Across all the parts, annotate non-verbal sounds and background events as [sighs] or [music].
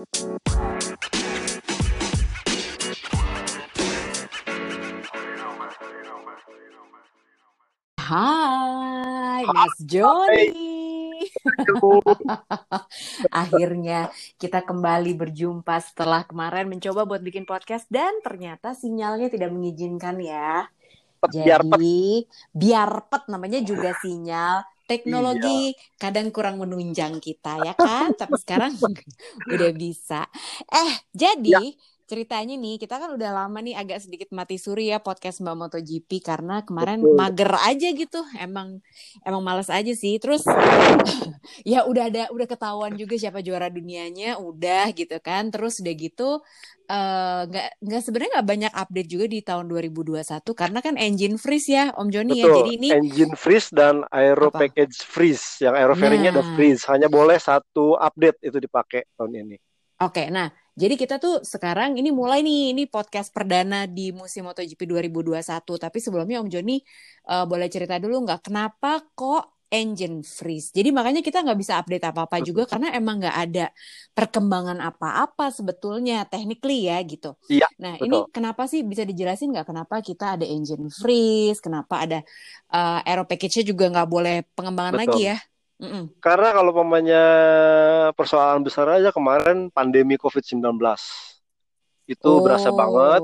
Hai, Mas Joni. [laughs] Akhirnya kita kembali berjumpa setelah kemarin mencoba buat bikin podcast dan ternyata sinyalnya tidak mengizinkan ya. Jadi biar pet namanya juga sinyal teknologi iya. kadang kurang menunjang kita ya kan? Tapi sekarang [laughs] udah bisa. Eh jadi ya ceritanya nih kita kan udah lama nih agak sedikit mati suri ya podcast Mbak MotoGP karena kemarin Betul. mager aja gitu. Emang emang males aja sih. Terus [laughs] ya udah ada udah ketahuan juga siapa juara dunianya udah gitu kan. Terus udah gitu eh, nggak uh, nggak sebenarnya nggak banyak update juga di tahun 2021 karena kan engine freeze ya Om Joni ya. Jadi ini engine freeze dan aero apa? package freeze. Yang aero fairingnya nah. ada freeze. Hanya boleh satu update itu dipakai tahun ini. Oke, nah jadi kita tuh sekarang ini mulai nih ini podcast perdana di musim MotoGP 2021. Tapi sebelumnya Om Joni uh, boleh cerita dulu nggak kenapa kok engine freeze. Jadi makanya kita nggak bisa update apa-apa juga karena emang nggak ada perkembangan apa-apa sebetulnya technically ya gitu. Iya. Nah betul. ini kenapa sih bisa dijelasin nggak kenapa kita ada engine freeze, kenapa ada uh, aero package-nya juga nggak boleh pengembangan betul. lagi ya? Mm-mm. Karena kalau pemainnya persoalan besar aja kemarin pandemi COVID-19 itu oh. berasa banget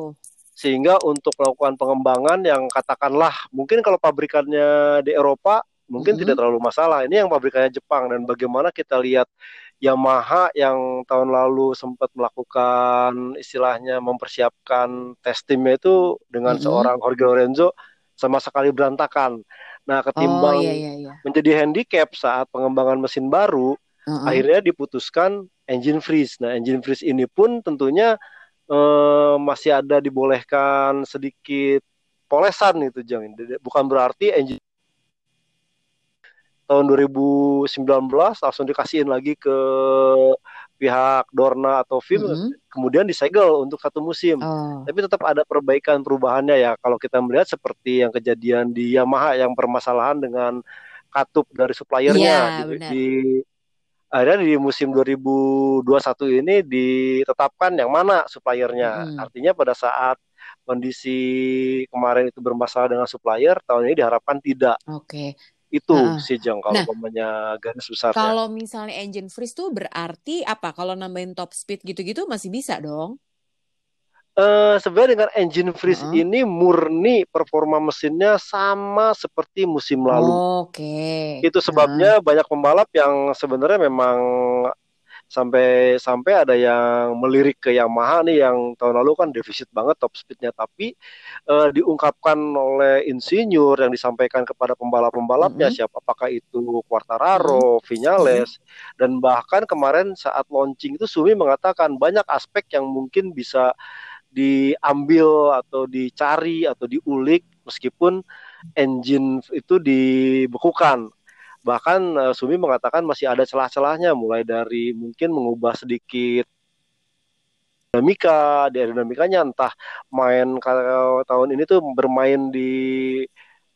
sehingga untuk melakukan pengembangan yang katakanlah mungkin kalau pabrikannya di Eropa mungkin mm-hmm. tidak terlalu masalah. Ini yang pabrikannya Jepang dan bagaimana kita lihat Yamaha yang tahun lalu sempat melakukan istilahnya mempersiapkan tes timnya itu dengan mm-hmm. seorang Jorge Lorenzo sama sekali berantakan. Nah, ketimbang oh, iya, iya, iya. menjadi handicap saat pengembangan mesin baru, uh-uh. akhirnya diputuskan engine freeze. Nah, engine freeze ini pun tentunya uh, masih ada dibolehkan sedikit polesan itu, jangan. Bukan berarti engine tahun 2019 langsung dikasihin lagi ke pihak Dorna atau Vim mm -hmm. kemudian disegel untuk satu musim. Oh. Tapi tetap ada perbaikan perubahannya ya. Kalau kita melihat seperti yang kejadian di Yamaha yang permasalahan dengan katup dari suppliernya yeah, di, di akhirnya di musim 2021 ini ditetapkan yang mana suppliernya. Mm. Artinya pada saat kondisi kemarin itu bermasalah dengan supplier, tahun ini diharapkan tidak. Oke. Okay itu uh, sih Jang kalau nah, garis besar. Kalau misalnya engine freeze tuh berarti apa? Kalau nambahin top speed gitu-gitu masih bisa dong? Uh, sebenarnya dengan engine freeze uh -huh. ini murni performa mesinnya sama seperti musim lalu. Oke. Okay. Itu sebabnya uh. banyak pembalap yang sebenarnya memang sampai sampai ada yang melirik ke Yamaha nih yang tahun lalu kan defisit banget top speednya tapi uh, diungkapkan oleh insinyur yang disampaikan kepada pembalap-pembalapnya mm -hmm. siapa apakah itu Quartararo, mm -hmm. Vinales dan bahkan kemarin saat launching itu Sumi mengatakan banyak aspek yang mungkin bisa diambil atau dicari atau diulik meskipun engine itu dibekukan Bahkan uh, Sumi mengatakan masih ada celah-celahnya mulai dari mungkin mengubah sedikit dinamika, di aerodinamikanya entah main kalau tahun ini tuh bermain di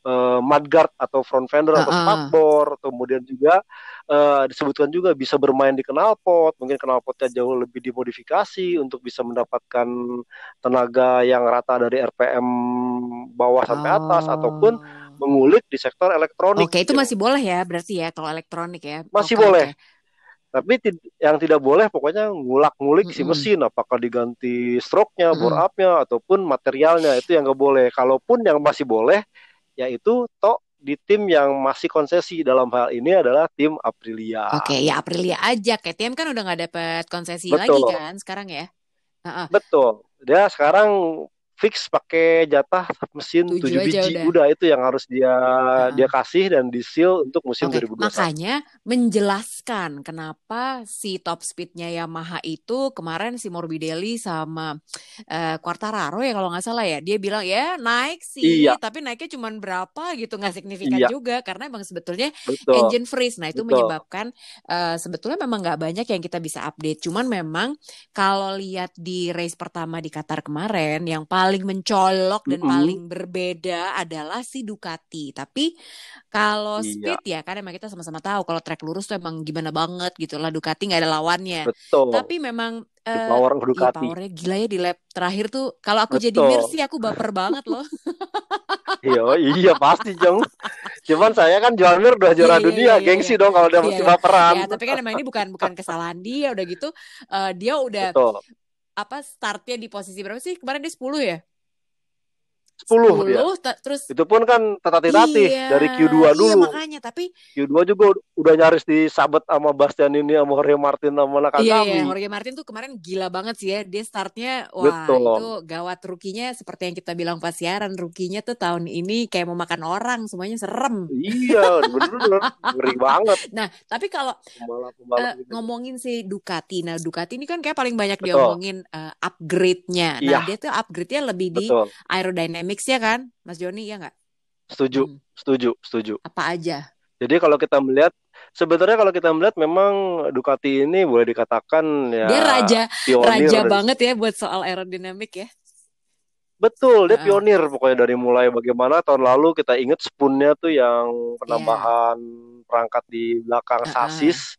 uh, mudguard atau front fender atau spakbor, kemudian juga uh, disebutkan juga bisa bermain di knalpot, mungkin knalpotnya jauh lebih dimodifikasi untuk bisa mendapatkan tenaga yang rata dari RPM bawah sampai atas oh. ataupun mengulik di sektor elektronik. Oke, itu masih boleh ya berarti ya kalau elektronik ya. Masih Oke, boleh. Okay. Tapi yang tidak boleh pokoknya ngulak-ngulik mm -hmm. si mesin apakah diganti stroke-nya, mm -hmm. bore up-nya ataupun materialnya itu yang nggak boleh. Kalaupun yang masih boleh yaitu tok di tim yang masih konsesi dalam hal ini adalah tim Aprilia. Oke, ya Aprilia aja. KTM kan udah nggak dapat konsesi Betul. lagi kan sekarang ya. Uh -uh. Betul. Dia sekarang fix pakai jatah mesin 7, 7 biji udah. udah itu yang harus dia uh. dia kasih dan di seal untuk musim okay. 2021. Makanya menjelaskan kenapa si top speednya Yamaha itu kemarin si Morbidelli sama uh, Quartararo ya kalau nggak salah ya dia bilang ya naik sih iya. tapi naiknya cuma berapa gitu nggak signifikan iya. juga karena emang sebetulnya Betul. engine freeze. Nah itu Betul. menyebabkan uh, sebetulnya memang nggak banyak yang kita bisa update. Cuman memang kalau lihat di race pertama di Qatar kemarin yang paling paling mencolok dan mm -hmm. paling berbeda adalah si Ducati. Tapi kalau iya. speed ya kan emang kita sama-sama tahu kalau trek lurus tuh emang gimana banget gitu lah Ducati nggak ada lawannya. Betul. Tapi memang uh, power Ducati. Iya, powernya gila ya di lap terakhir tuh. Kalau aku Betul. jadi Mir sih aku baper banget loh. [laughs] iya, iya pasti Jeng. Cuman saya kan juara Mir udah juara iya, dunia, iya, iya, gengsi iya. dong kalau dia iya, masih iya. baperan. Ya, tapi kan emang ini bukan bukan kesalahan dia udah gitu. Uh, dia udah Betul. Apa startnya di posisi berapa sih? Kemarin dia 10 ya? 10, 10 dia. terus itu pun kan tati-tati iya, dari Q2 iya, dulu. Iya makanya tapi Q2 juga udah nyaris disabet sama Bastian ini sama Jorge Martin sama Nakagami. Iya, iya, Jorge Martin tuh kemarin gila banget sih ya. Dia startnya wah Betul. itu gawat rukinya seperti yang kita bilang pas siaran rukinya tuh tahun ini kayak mau makan orang semuanya serem. Iya, bener-bener [laughs] ngeri banget. Nah, tapi kalau uh, ngomongin si Ducati. Nah, Ducati ini kan kayak paling banyak Betul. diomongin uh, upgrade-nya. Nah, iya. dia tuh upgrade-nya lebih di aerodynamic mix ya kan, Mas Joni ya nggak? Setuju, hmm. setuju, setuju. Apa aja? Jadi kalau kita melihat sebenarnya kalau kita melihat memang Ducati ini boleh dikatakan ya dia raja raja banget ya buat soal aerodinamik ya. Betul, dia uh. pionir pokoknya dari mulai bagaimana tahun lalu kita ingat spoonnya tuh yang penambahan yeah. perangkat di belakang uh. sasis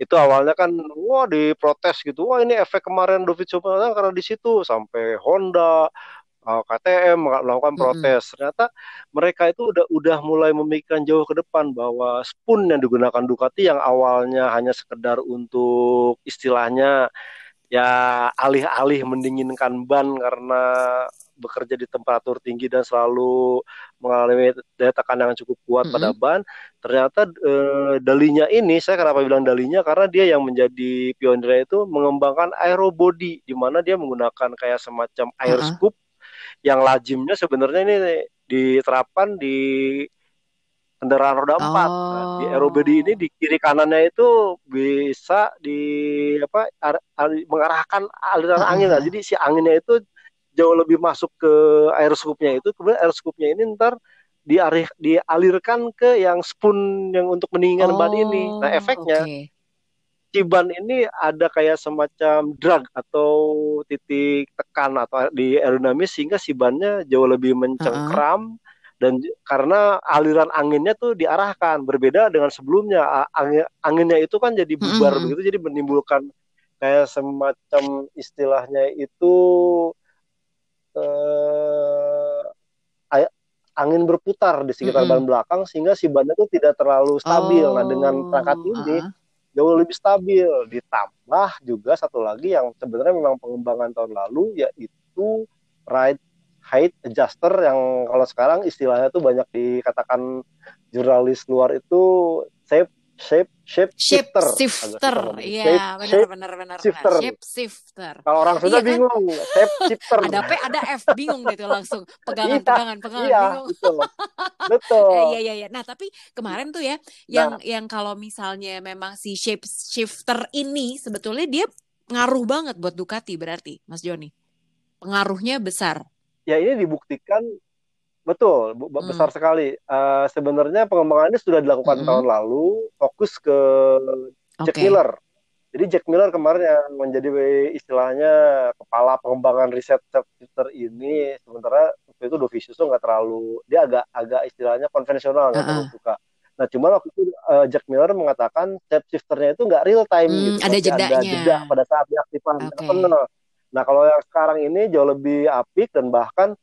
itu awalnya kan wah diprotes gitu wah ini efek kemarin Dovizioso karena di situ sampai Honda uh, KTM melakukan protes. Mm-hmm. Ternyata mereka itu udah udah mulai memikirkan jauh ke depan bahwa spoon yang digunakan Ducati yang awalnya hanya sekedar untuk istilahnya ya alih-alih mendinginkan ban karena bekerja di temperatur tinggi dan selalu mengalami daya tekanan yang cukup kuat mm-hmm. pada ban. Ternyata e, dalinya ini, saya kenapa bilang dalinya karena dia yang menjadi pionir itu mengembangkan aerobody di mana dia menggunakan kayak semacam air uh-huh. Yang lazimnya sebenarnya ini diterapkan di kendaraan roda empat. Oh. Nah, di oh. aerobody ini di kiri kanannya itu bisa di apa ar, ar, mengarahkan aliran uh, angin. Nah, jadi si anginnya itu jauh lebih masuk ke air scoopnya itu, kemudian air scoopnya ini ntar diarih, dialirkan ke yang spoon yang untuk pendinginan oh, ban ini. Nah, efeknya okay si ban ini ada kayak semacam drag atau titik tekan atau di aerodinamis sehingga si bannya jauh lebih mencengkram uh -huh. dan karena aliran anginnya tuh diarahkan berbeda dengan sebelumnya angin anginnya itu kan jadi bubar uh -huh. begitu jadi menimbulkan kayak semacam istilahnya itu eh, angin berputar di sekitar mm -hmm. ban belakang sehingga si itu tidak terlalu stabil. Oh, nah dengan perangkat ini uh -huh jauh lebih stabil. Ditambah juga satu lagi yang sebenarnya memang pengembangan tahun lalu yaitu ride height adjuster yang kalau sekarang istilahnya tuh banyak dikatakan jurnalis luar itu shape shape shape shifter. shifter. Iya, benar benar benar. Shifter. Shape shifter. Kalau orang sudah iya, kan? bingung, shape shifter. ada P, ada F bingung gitu langsung. Pegangan, [laughs] iya, pegangan, pegangan iya, bingung. [laughs] Betul. betul. Iya, iya, iya. Nah, tapi kemarin tuh ya yang nah. yang kalau misalnya memang si shape shifter ini sebetulnya dia ngaruh banget buat Ducati berarti, Mas Joni. Pengaruhnya besar. Ya, ini dibuktikan Betul, bu, hmm. besar sekali. Uh, sebenarnya pengembangan ini sudah dilakukan hmm. tahun lalu, fokus ke Jack Miller. Jadi Jack Miller kemarin yang menjadi istilahnya kepala pengembangan riset shifter ini, sementara waktu itu Dovizioso tuh nggak terlalu, dia agak agak istilahnya konvensional nggak uh -huh. suka. Nah, cuma waktu itu uh, Jack Miller mengatakan step shifternya itu nggak real time hmm, gitu, ada jedanya. ada jeda pada saat diaktifkan. Okay. Nah, kalau yang sekarang ini jauh lebih apik dan bahkan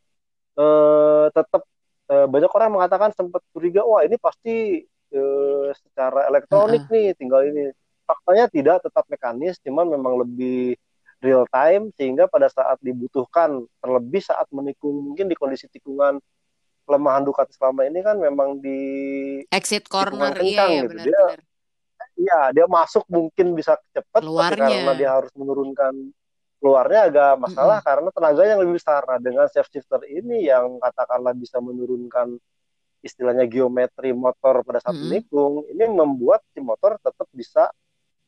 uh, tetap uh, banyak orang mengatakan sempat curiga wah ini pasti uh, secara elektronik uh -huh. nih tinggal ini faktanya tidak tetap mekanis cuman memang lebih real time sehingga pada saat dibutuhkan terlebih saat menikung mungkin di kondisi tikungan kelemahan Ducati selama ini kan memang di exit corner kencang, iya, gitu. benar, dia iya dia masuk mungkin bisa cepat karena dia harus menurunkan keluarnya agak masalah mm -hmm. karena tenaga yang lebih besar. Nah, dengan safe shifter ini yang katakanlah bisa menurunkan istilahnya geometri motor pada saat mm -hmm. ini membuat si motor tetap bisa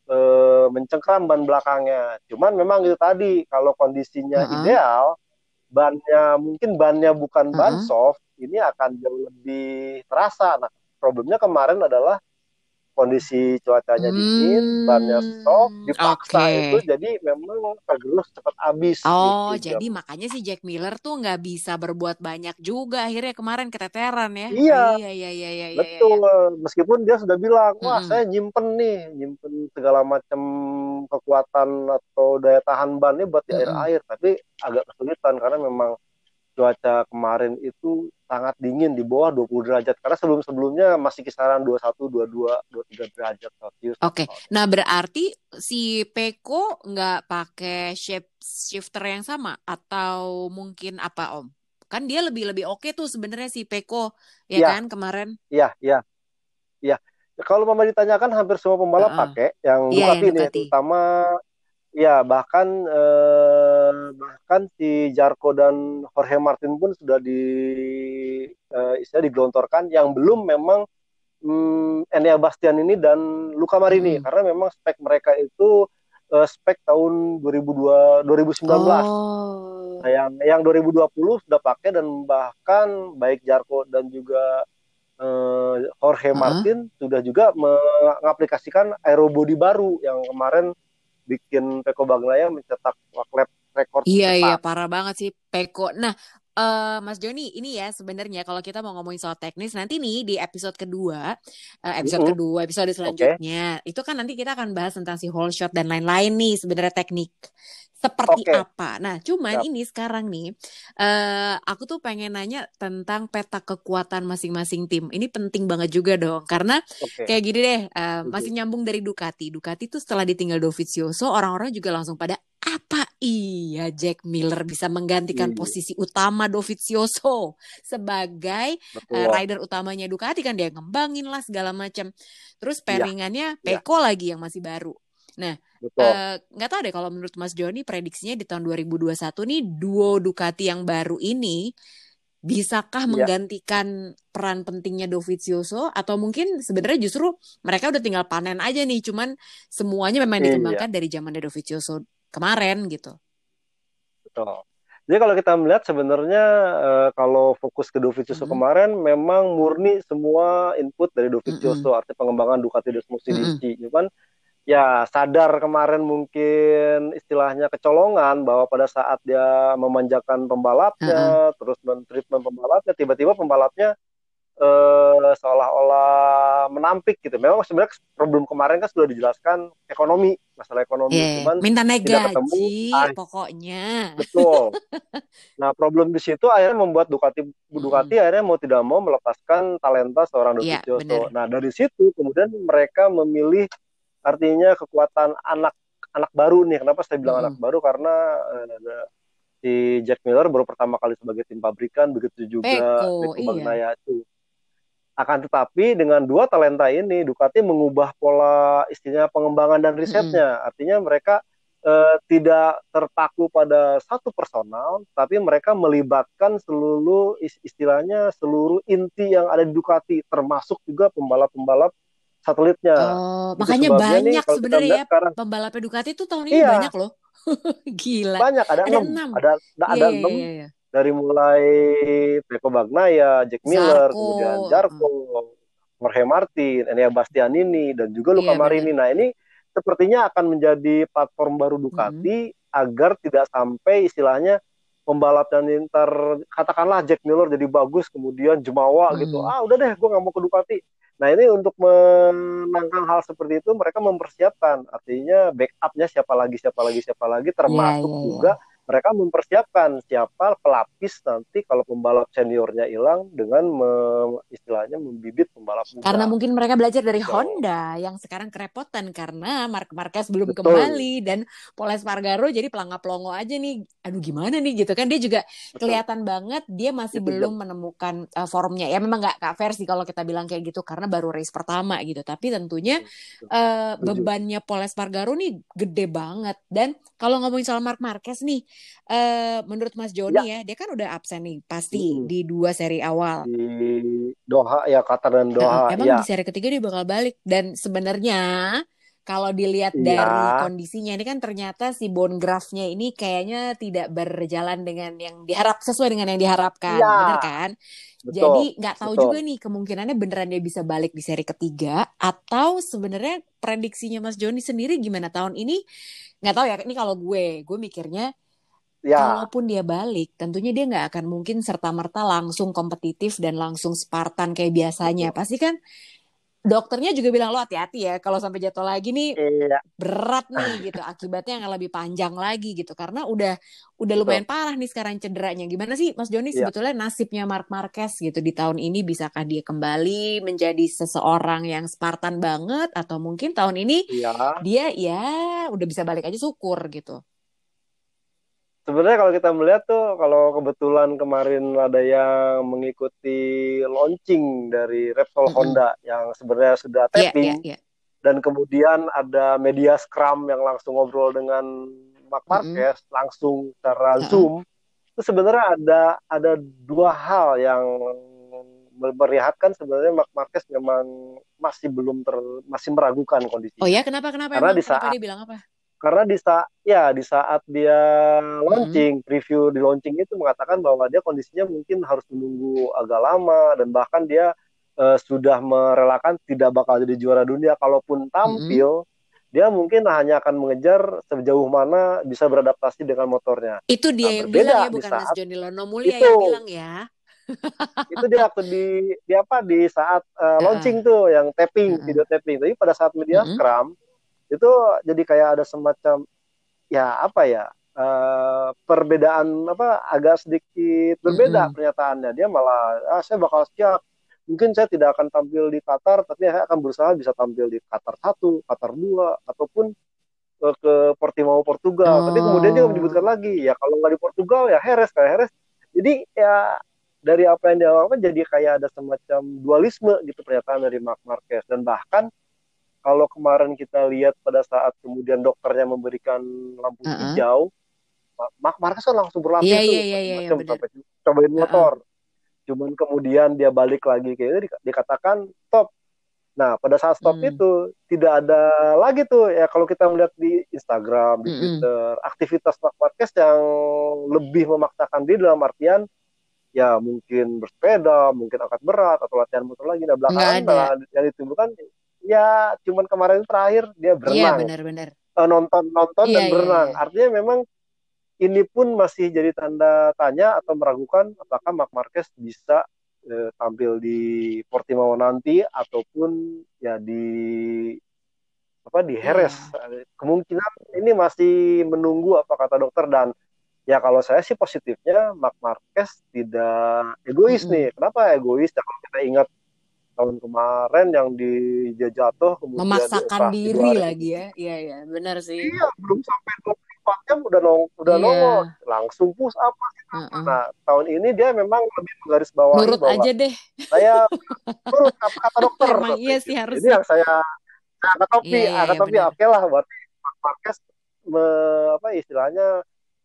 e, mencengkram ban belakangnya. Cuman memang itu tadi kalau kondisinya mm -hmm. ideal, bannya mungkin bannya bukan ban mm -hmm. soft, ini akan jauh lebih terasa. Nah, problemnya kemarin adalah kondisi cuacanya dingin, bannya stop, dipaksa okay. itu jadi memang tergerus cepat habis. Oh, gitu, jadi makanya si Jack Miller tuh nggak bisa berbuat banyak juga akhirnya kemarin keteteran ya. Iya. Oh, iya, iya, iya, iya, iya Betul. Iya, iya. Meskipun dia sudah bilang, wah mm -hmm. saya nyimpen nih, nyimpen segala macam kekuatan atau daya tahan bannya buat di air-air, mm -hmm. tapi agak kesulitan karena memang cuaca kemarin itu sangat dingin di bawah 20 derajat karena sebelum-sebelumnya masih kisaran 21, 22, 23 derajat Celcius. Oke. Okay. Nah, berarti si Peko nggak pakai shape shifter yang sama atau mungkin apa, Om? Kan dia lebih lebih oke okay tuh sebenarnya si Peko ya, ya kan kemarin? Iya, iya. Iya. Kalau mama ditanyakan hampir semua pembalap uh -uh. pakai yang ya, Ducati, yang Ducati. ini terutama Ya, bahkan eh, bahkan si Jarko dan Jorge Martin pun sudah di eh, istilah digelontorkan yang belum memang hmm, Enea Bastian ini dan Luca Marini hmm. karena memang spek mereka itu eh, spek tahun 2002 2019. Oh. Nah, yang yang 2020 sudah pakai dan bahkan baik Jarko dan juga eh, Jorge uh -huh. Martin sudah juga mengaplikasikan aerobody baru yang kemarin bikin Peko Bagnaya mencetak lap rekor. Iya iya parah banget sih Peko. Nah Uh, Mas Joni, ini ya sebenarnya kalau kita mau ngomongin soal teknis nanti nih di episode kedua, uh, episode mm -hmm. kedua, episode selanjutnya, okay. itu kan nanti kita akan bahas tentang si whole shot dan lain-lain nih sebenarnya teknik seperti okay. apa. Nah, cuman Yap. ini sekarang nih, uh, aku tuh pengen nanya tentang peta kekuatan masing-masing tim. Ini penting banget juga dong, karena okay. kayak gini deh, uh, masih nyambung dari Ducati. Ducati tuh setelah ditinggal Dovizioso, orang-orang juga langsung pada apa iya Jack Miller bisa menggantikan hmm. posisi utama Dovizioso sebagai uh, rider utamanya Ducati kan dia ngembangin lah segala macam. Terus iya. pairingannya ya. Peko ya. lagi yang masih baru. Nah, eh, nggak uh, tahu deh kalau menurut Mas Joni prediksinya di tahun 2021 nih duo Ducati yang baru ini bisakah ya. menggantikan peran pentingnya Dovizioso atau mungkin sebenarnya justru mereka udah tinggal panen aja nih cuman semuanya memang iya. dikembangkan iya. dari zaman Dovizioso kemarin gitu. Betul. Jadi kalau kita melihat sebenarnya uh, kalau fokus ke Dovizioso mm -hmm. kemarin memang murni semua input dari Dovizioso mm -hmm. artinya pengembangan Ducati Desmosilici. Mm -hmm. Cuman ya sadar kemarin mungkin istilahnya kecolongan bahwa pada saat dia memanjakan pembalapnya, uh -huh. terus men-treatment pembalapnya, tiba-tiba pembalapnya uh, seolah-olah menampik gitu. Memang sebenarnya problem kemarin kan sudah dijelaskan ekonomi, masalah ekonomi. Yeah, Cuman minta naik gaji ah, pokoknya. Betul. [laughs] nah problem di situ akhirnya membuat Ducati Ducati hmm. akhirnya mau tidak mau melepaskan talenta seorang iya, Dovizioso. Yeah, nah dari situ kemudian mereka memilih artinya kekuatan anak anak baru nih. Kenapa saya bilang hmm. anak baru? Karena uh, si Jack Miller baru pertama kali sebagai tim pabrikan, begitu juga Peko, Peko iya. itu. Akan tetapi dengan dua talenta ini, Ducati mengubah pola istilahnya pengembangan dan risetnya. Hmm. Artinya mereka uh, tidak terpaku pada satu personal, tapi mereka melibatkan seluruh istilahnya seluruh inti yang ada di Ducati, termasuk juga pembalap-pembalap satelitnya. Oh, makanya banyak sebenarnya ya sekarang, pembalap Ducati itu tahun ini iya, banyak loh. [laughs] Gila. Banyak ada, ada enam. Ada ada, ada yeah, enam. Yeah, yeah. Dari mulai Peko Bagnaya, Jack Miller, Zarko. kemudian Jarko. Jorge Martin, Enea Bastianini dan juga Luca yeah, Marini. Nah, ini sepertinya akan menjadi platform baru Ducati hmm. agar tidak sampai istilahnya pembalap dan inter katakanlah Jack Miller jadi bagus kemudian jemawa gitu. hmm. gitu. Ah, udah deh gue nggak mau ke Ducati Nah ini untuk menangkan hal seperti itu mereka mempersiapkan, artinya backupnya siapa lagi siapa lagi siapa lagi, termasuk yeah, yeah, yeah. Mereka mempersiapkan siapa pelapis nanti kalau pembalap seniornya hilang dengan me, istilahnya membibit pembalap muda. Karena mungkin mereka belajar dari so. Honda yang sekarang kerepotan karena Mark Marquez belum Betul. kembali dan Paul Espargaro jadi pelangga-pelongo aja nih. Aduh gimana nih gitu kan dia juga Betul. kelihatan banget dia masih Betul. belum menemukan uh, formnya. Ya memang nggak kak versi kalau kita bilang kayak gitu karena baru race pertama gitu. Tapi tentunya uh, bebannya Paul Espargaro nih gede banget dan kalau ngomongin soal Mark Marquez nih uh, menurut Mas Joni ya. ya, dia kan udah absen nih pasti hmm. di dua seri awal. Di Doha ya Qatar dan Doha. Nah, emang ya. di seri ketiga dia bakal balik dan sebenarnya kalau dilihat ya. dari kondisinya ini kan ternyata si bone graftnya ini kayaknya tidak berjalan dengan yang diharap sesuai dengan yang diharapkan, ya. benar kan? Betul, Jadi nggak tahu betul. juga nih kemungkinannya beneran dia bisa balik di seri ketiga atau sebenarnya prediksinya Mas Joni sendiri gimana tahun ini? Nggak tahu ya. Ini kalau gue, gue mikirnya Ya. Kalaupun dia balik, tentunya dia nggak akan mungkin serta merta langsung kompetitif dan langsung Spartan kayak biasanya. Pasti kan dokternya juga bilang lo hati-hati ya kalau sampai jatuh lagi nih iya. berat nih gitu akibatnya yang lebih panjang lagi gitu karena udah udah lumayan Betul. parah nih sekarang cederanya gimana sih Mas Joni iya. sebetulnya nasibnya Mark Marquez gitu di tahun ini bisakah dia kembali menjadi seseorang yang Spartan banget atau mungkin tahun ini iya. dia ya udah bisa balik aja syukur gitu sebenarnya kalau kita melihat tuh kalau kebetulan kemarin ada yang mengikuti launching dari Repsol mm -hmm. Honda yang sebenarnya sudah iya, tapping yeah, yeah, yeah. dan kemudian ada media scrum yang langsung ngobrol dengan Mark Marquez mm -hmm. langsung secara uh -huh. Zoom itu sebenarnya ada ada dua hal yang merihatkan sebenarnya Mark Marquez memang masih belum ter masih meragukan kondisi. Oh ya, kenapa kenapa? Karena emang, di saat, kenapa dia bilang apa? Karena di saat ya di saat dia launching mm -hmm. preview di launching itu mengatakan bahwa dia kondisinya mungkin harus menunggu agak lama dan bahkan dia uh, sudah merelakan tidak bakal jadi juara dunia. Kalaupun tampil mm -hmm. dia mungkin hanya akan mengejar sejauh mana bisa beradaptasi dengan motornya. Itu dia nah, yang bilang ya bukan Mas Johnny Lono Mulia itu, yang bilang ya. [laughs] Itu dia waktu di di apa di saat uh, launching uh tuh yang tapping uh video tapping. Tapi pada saat media uh -huh. scrum itu jadi kayak ada semacam ya apa ya uh, perbedaan apa agak sedikit berbeda mm -hmm. pernyataannya dia malah ah saya bakal siap. Mungkin saya tidak akan tampil di Qatar tapi saya akan berusaha bisa tampil di Qatar satu Qatar dua ataupun uh, ke Portimao Portugal. Oh. tapi kemudian dia menyebutkan lagi. Ya kalau nggak di Portugal ya Heres kayak Heres. Jadi ya dari apa yang dia lakukan jadi kayak ada semacam dualisme gitu pernyataan dari Mark Marquez. Dan bahkan kalau kemarin kita lihat pada saat kemudian dokternya memberikan lampu uh -uh. hijau, Mark Marquez kan langsung berlatih yeah, tuh, yeah, yeah, yeah, macam yeah, sampai cobain motor. Uh -uh. Cuman kemudian dia balik lagi kayak itu dikatakan stop. Nah, pada saat stop mm. itu tidak ada lagi tuh ya kalau kita melihat di Instagram, di mm -hmm. Twitter, aktivitas Mark Marquez yang lebih memaksakan diri dalam artian ya mungkin bersepeda, mungkin angkat berat atau latihan motor lagi. Nah, belakangan nah, yang ditimbulkan ya cuman kemarin terakhir dia iya, berenang. Iya benar-benar. Uh, nonton nonton iya, dan iya, berenang. Iya. Artinya memang ini pun masih jadi tanda tanya atau meragukan apakah Mark Marquez bisa uh, tampil di Portimao nanti ataupun ya di apa di Heres. Iya. Kemungkinan ini masih menunggu apa kata dokter dan ya kalau saya sih positifnya Mark Marquez tidak egois mm -hmm. nih. Kenapa egois? Ya, kalau kita ingat tahun kemarin yang di jatuh kemudian memaksakan diri lagi ya? Iya iya. Benar sih. Iya belum sampai 24 jam udah nong udah iya. nongol. Langsung push apa uh -uh. nah tahun ini dia memang lebih menggaris bawah nurut bahwa aja deh. saya [laughs] nurut apa kata dokter? Emang iya sih harus ini yang saya agak topi iya, iya, agak topi oke okay lah berarti Marquez me, apa istilahnya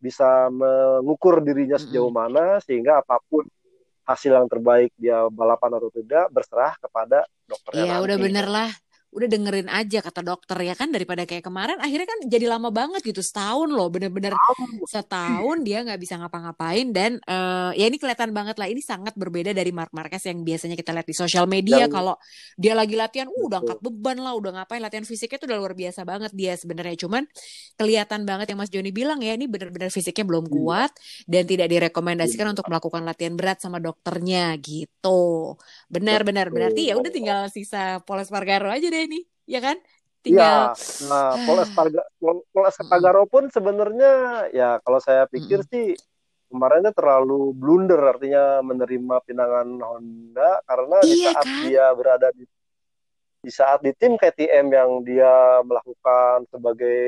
bisa mengukur dirinya sejauh mm -hmm. mana sehingga apa pun hasil yang terbaik dia balapan atau tidak berserah kepada dokternya. Iya, udah bener lah udah dengerin aja kata dokter ya kan daripada kayak kemarin akhirnya kan jadi lama banget gitu setahun loh bener-bener setahun. dia nggak bisa ngapa-ngapain dan uh, ya ini kelihatan banget lah ini sangat berbeda dari Mark Marquez yang biasanya kita lihat di sosial media kalau dia lagi latihan uh, udah angkat beban lah udah ngapain latihan fisiknya tuh udah luar biasa banget dia sebenarnya. Cuman kelihatan banget yang Mas Joni bilang ya ini bener-bener fisiknya belum iya. kuat dan tidak direkomendasikan untuk melakukan latihan berat sama dokternya gitu benar-benar berarti ya udah tinggal sisa Poles Pargaro aja deh ini, ya kan? Tinggal. Ya, nah, [sighs] Paul Espargaro, Paul Espargaro pun sebenarnya ya kalau saya pikir hmm. sih kemarinnya terlalu blunder artinya menerima pinangan Honda karena iya, di saat kan? dia berada di di saat di tim KTM yang dia melakukan sebagai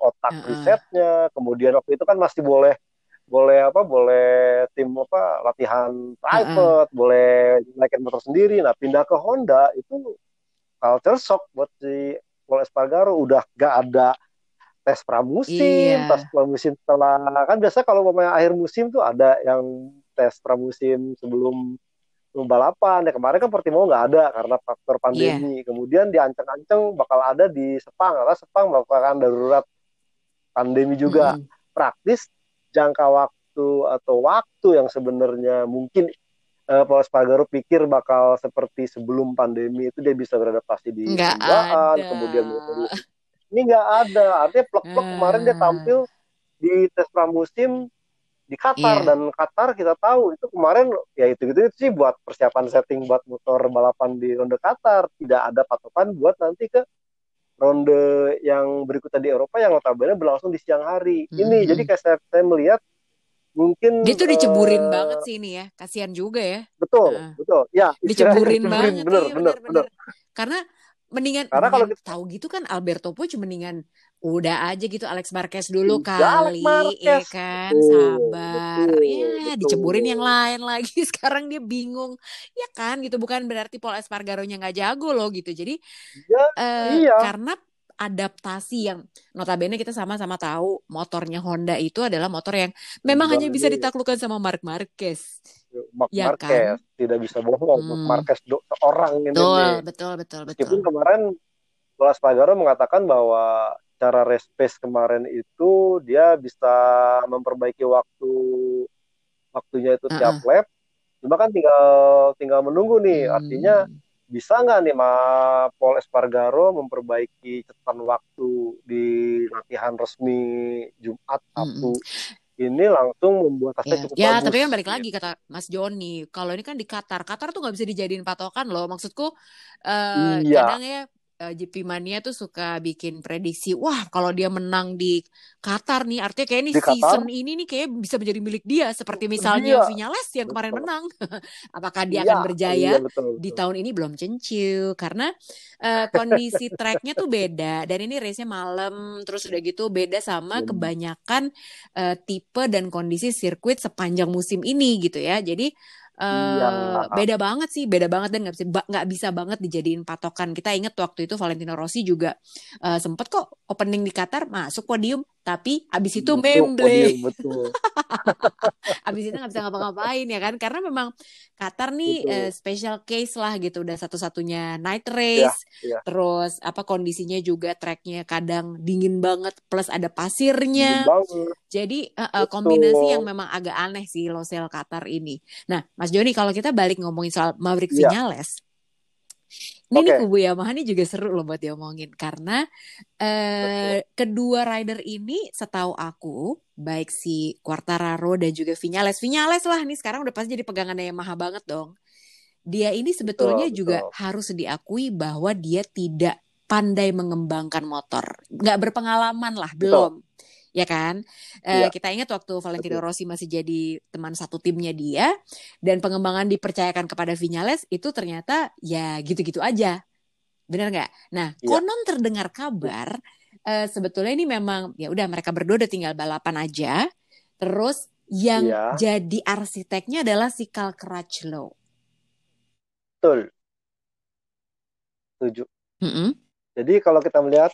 otak uh -uh. risetnya, kemudian waktu itu kan masih boleh boleh apa boleh tim apa latihan private, uh -uh. boleh naikin motor sendiri. Nah pindah ke Honda itu culture shock buat si Paul Espargaro udah gak ada tes pramusim, iya. tes pramusim setelah kan biasa kalau pemain akhir musim tuh ada yang tes pramusim sebelum balapan ya kemarin kan Portimao nggak ada karena faktor pandemi yeah. kemudian diancang-ancang bakal ada di Sepang karena Sepang melakukan darurat pandemi juga mm -hmm. praktis jangka waktu atau waktu yang sebenarnya mungkin uh, Paul Spargaro pikir bakal seperti sebelum pandemi itu dia bisa beradaptasi di kendaraan kemudian ini nggak ada artinya plek-plek uh. kemarin dia tampil di tes pramusim di Qatar yeah. dan Qatar kita tahu itu kemarin ya itu gitu itu sih buat persiapan setting buat motor balapan di ronde Qatar tidak ada patokan buat nanti ke ronde yang berikutnya di Eropa yang notabene berlangsung di siang hari mm-hmm. ini jadi kayak saya, saya melihat mungkin dia tuh diceburin uh, banget sih ini ya kasihan juga ya betul uh. betul ya diceburin, banget bener, iya, bener, bener, bener. karena mendingan karena kalau tahu gitu kan Alberto Puig mendingan udah aja gitu Alex Marquez dulu Udah, kali ya kan sabar betul, ya betul. diceburin yang lain lagi [laughs] sekarang dia bingung ya kan gitu bukan berarti Paul Espargaro-nya nggak jago loh gitu jadi ya, uh, iya. karena adaptasi yang notabene kita sama-sama tahu motornya Honda itu adalah motor yang memang hanya bisa ditaklukkan sama Mark Marquez. Mark ya Marquez kan? tidak bisa bohong. Hmm. Marquez orang ini. Betul, betul, betul, betul. Meskipun kemarin Paul Espargaro mengatakan bahwa cara race pace kemarin itu dia bisa memperbaiki waktu waktunya itu tiap uh -uh. lap cuma kan tinggal tinggal menunggu nih hmm. artinya bisa nggak nih ma Paul Espargaro memperbaiki catatan waktu di latihan resmi Jumat Sabtu hmm. ini langsung membuat hasilnya ya. cukup ya, bagus. tapi kan balik lagi kata Mas Joni, kalau ini kan di Qatar, Qatar tuh nggak bisa dijadiin patokan loh. Maksudku uh, iya. kadang ya uh, eh, GP Mania tuh suka bikin prediksi, wah kalau dia menang di Qatar nih, artinya kayak ini di season Qatar? ini nih kayak bisa menjadi milik dia, seperti misalnya iya. Vinales yang kemarin menang. [laughs] Apakah dia iya, akan berjaya iya, betul, betul. di tahun ini belum cencil, karena uh, kondisi [laughs] tracknya tuh beda, dan ini race-nya malam, terus udah gitu beda sama hmm. kebanyakan uh, tipe dan kondisi sirkuit sepanjang musim ini gitu ya, jadi Uh, beda banget sih, beda banget dan nggak bisa nggak bisa banget dijadiin patokan. Kita inget waktu itu Valentino Rossi juga uh, sempet kok opening di Qatar masuk podium, tapi abis itu memble. Betul. [laughs] abis itu nggak bisa ngapa-ngapain ya kan, karena memang Qatar nih uh, special case lah gitu, udah satu-satunya night iya, race, ya, ya. terus apa kondisinya juga tracknya kadang dingin banget, plus ada pasirnya. Jadi uh, uh, kombinasi yang memang agak aneh sih Losel Qatar ini. Nah, Mas Joni kalau kita balik ngomongin soal Maverick yeah. Vinales, ini okay. nih kubu Yamaha ini juga seru loh buat diomongin karena uh, kedua rider ini setahu aku baik si Quartararo dan juga Vinales, Vinales lah nih sekarang udah pasti jadi pegangan Yamaha banget dong. Dia ini sebetulnya betul, juga betul. harus diakui bahwa dia tidak pandai mengembangkan motor, nggak berpengalaman lah, belum ya kan? Uh, Kita ingat waktu Valentino Rossi masih jadi teman satu timnya dia dan pengembangan dipercayakan kepada Vinales itu ternyata ya gitu-gitu aja, benar nggak? Nah, ya. konon terdengar kabar uh, sebetulnya ini memang ya udah mereka berdua udah tinggal balapan aja, terus yang ya. jadi arsiteknya adalah si Carl Crutchlow. Betul. Setuju. Mm -hmm. Jadi kalau kita melihat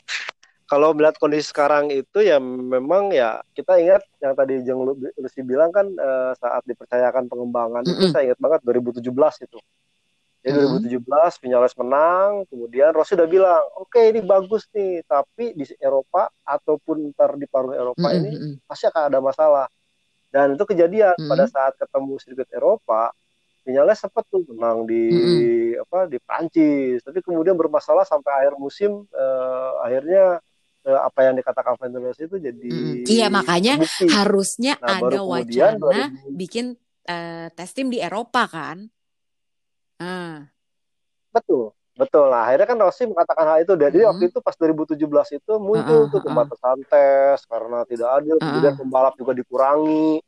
kalau melihat kondisi sekarang itu ya memang ya kita ingat yang tadi Jeng Lucy bilang kan uh, saat dipercayakan pengembangan mm -hmm. itu saya ingat banget 2017 itu. Jadi mm -hmm. 2017 Vinales menang, kemudian Rossi udah bilang, oke okay, ini bagus nih, tapi di Eropa ataupun ntar di paruh Eropa mm -hmm. ini pasti akan ada masalah. Dan itu kejadian mm -hmm. pada saat ketemu sirkuit Eropa, Vinales sempat tuh menang di mm -hmm. apa di Prancis, tapi kemudian bermasalah sampai akhir musim, uh, akhirnya apa yang dikatakan Vanderbilt itu jadi hmm, iya makanya bukti. harusnya nah, ada wacana 2000... bikin uh, tes tim di Eropa kan ah. betul betul lah akhirnya kan Rossi mengatakan hal itu jadi hmm. waktu itu pas 2017 itu muncul uh, uh, tuh pembatasan uh. tes karena tidak adil uh, kemudian pembalap juga dikurangi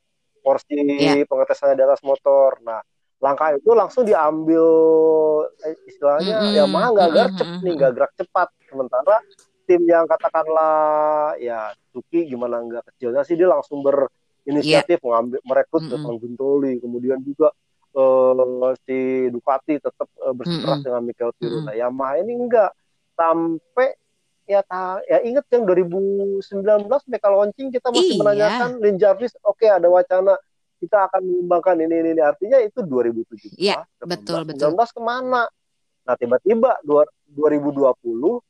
porsi yeah. pengetesannya di atas motor nah langkah itu langsung diambil eh, istilahnya mm -hmm. ya mah nggak gercep mm -hmm. nih nggak gerak cepat sementara tim yang katakanlah ya Tuki gimana nggak kecilnya sih dia langsung berinisiatif yeah. mengambil merekrut mm -hmm. Gintoli kemudian juga uh, si Ducati tetap uh, bersikeras mm -hmm. dengan Michael Firu. Mm -hmm. Yamaha ini enggak sampai ya ta, ya inget yang 2019 mereka launching kita masih iya. menanyakan Lin Jarvis oke okay, ada wacana kita akan mengembangkan ini ini, ini. artinya itu 2017 ya, betul 19 betul ke mana nah tiba-tiba 2020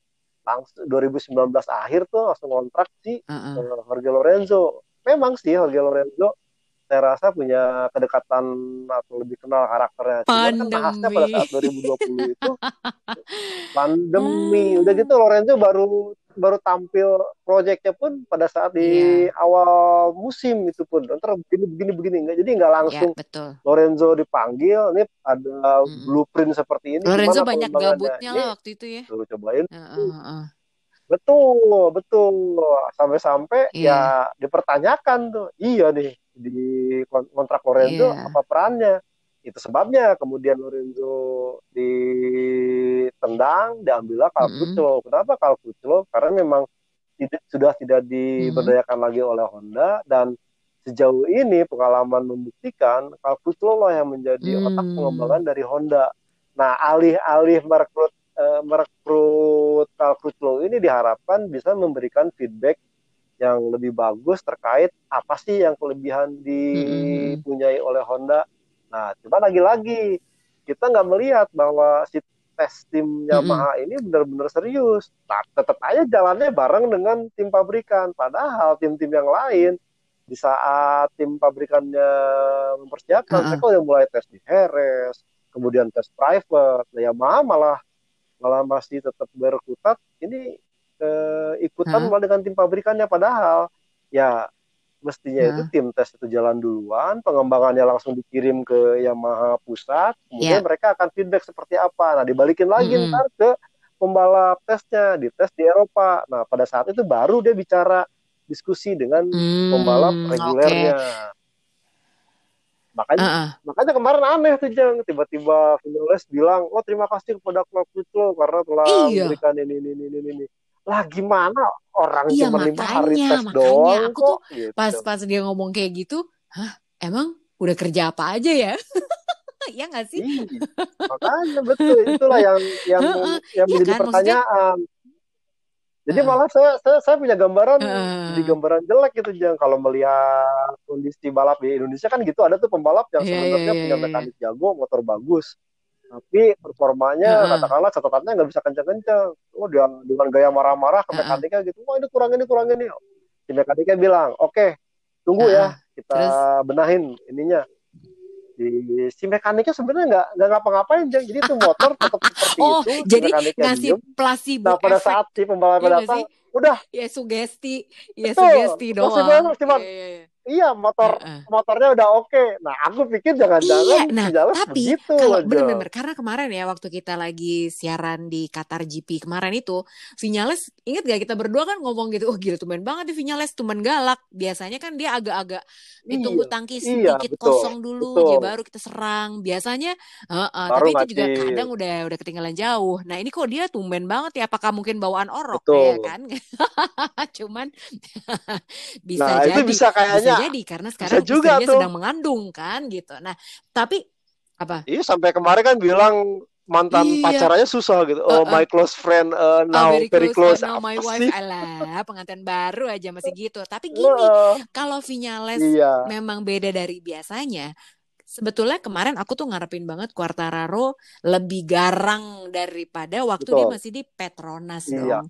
langsung 2019 akhir tuh langsung kontrak si uh -uh. Jorge Lorenzo memang sih Jorge Lorenzo saya rasa punya kedekatan atau lebih kenal karakternya. Cuma kan bahasnya pada saat 2020 itu [laughs] pandemi. Udah gitu Lorenzo baru baru tampil proyeknya pun pada saat di yeah. awal musim itu pun ntar begini begini begini enggak jadi nggak langsung yeah, betul. Lorenzo dipanggil ini ada mm. blueprint seperti ini Lorenzo banyak gabutnya lah waktu itu ya Suruh cobain uh, uh, uh. betul betul sampai-sampai yeah. ya dipertanyakan tuh iya nih di kontrak Lorenzo yeah. apa perannya itu sebabnya kemudian Lorenzo ditendang diambillah Calcuclo mm -hmm. kenapa Calcuclo karena memang tidak sudah tidak diberdayakan mm -hmm. lagi oleh Honda dan sejauh ini pengalaman membuktikan Calcuclo lah yang menjadi mm -hmm. otak pengembangan dari Honda nah alih-alih merekrut uh, merekrut Calcuclo ini diharapkan bisa memberikan feedback yang lebih bagus terkait apa sih yang kelebihan dipunyai oleh Honda. Nah, cuma lagi-lagi kita nggak melihat bahwa si tes tim Yamaha ini benar-benar serius. Nah, tetap aja jalannya bareng dengan tim pabrikan. Padahal tim-tim yang lain di saat tim pabrikannya mempersiapkan, uh -huh. mereka udah mulai tes di Heres, kemudian tes private. Nah, Yamaha malah malah masih tetap berkutat. Ini eh, ikutan malah dengan tim pabrikannya padahal ya mestinya itu tim tes itu jalan duluan, pengembangannya langsung dikirim ke Yamaha pusat, kemudian yeah. mereka akan feedback seperti apa. Nah, dibalikin lagi mm -hmm. ntar ke pembalap tesnya, di tes di Eropa. Nah, pada saat itu baru dia bicara diskusi dengan mm, pembalap regulernya. Okay. Makanya, uh -uh. makanya kemarin aneh tuh Jang, tiba-tiba Vinales bilang, oh terima kasih kepada klub itu karena telah iya. memberikan ini ini ini ini lah gimana orang iya, cuma lima hari tes makanya. Doang aku tuh gitu. pas pas dia ngomong kayak gitu hah emang udah kerja apa aja ya? [laughs] Ya nggak sih? Iya, makanya betul. Itulah yang yang yang ya menjadi kan? pertanyaan. Jadi uh, malah saya, saya saya punya gambaran uh, di gambaran jelek gitu jangan kalau melihat kondisi balap di Indonesia kan gitu ada tuh pembalap yang yeah, sebenarnya yeah, punya iya, iya. mekanik jago motor bagus tapi performanya uh-huh. katakanlah catatannya nggak bisa kencang-kencang oh dia dengan gaya marah-marah ke mekaniknya uh-huh. gitu wah ini kurang ini kurang ini si mekaniknya bilang oke okay, tunggu uh-huh. ya kita Terus? benahin ininya di si mekaniknya sebenarnya nggak nggak ngapa-ngapain jadi itu motor tetap seperti oh, itu jadi ngasih diem. placebo nah pada saat si pembalap ya, datang udah ya sugesti ya Betul. sugesti doang cuma ya, ya, ya iya motor uh, uh. motornya udah oke. Okay. Nah aku pikir jangan-jangan iya, nah, tapi begitu kalau bener-bener karena kemarin ya waktu kita lagi siaran di Qatar GP kemarin itu Vinales inget gak kita berdua kan ngomong gitu oh gila tumen banget nih Vinales tumen galak biasanya kan dia agak-agak ditunggu iya, tangki iya, sedikit betul, kosong dulu betul. jadi baru kita serang biasanya uh, uh, tapi itu juga kadang udah udah ketinggalan jauh nah ini kok dia tumben banget ya apakah mungkin bawaan orok betul. ya kan [laughs] cuman [laughs] bisa nah, jadi itu bisa kayaknya bisa jadi karena sekarang bisa juga tuh. sedang mengandung kan gitu nah tapi apa iya sampai kemarin kan bilang mantan iya. pacarnya susah gitu. Oh, uh, uh. my close friend uh, now oh, very, very close. close. now my wife. Alah, pengantin baru aja masih [laughs] gitu. Tapi gini, uh, kalau Vinyales iya. memang beda dari biasanya, sebetulnya kemarin aku tuh ngarepin banget Quartararo lebih garang daripada waktu Betul. dia masih di Petronas iya. dong.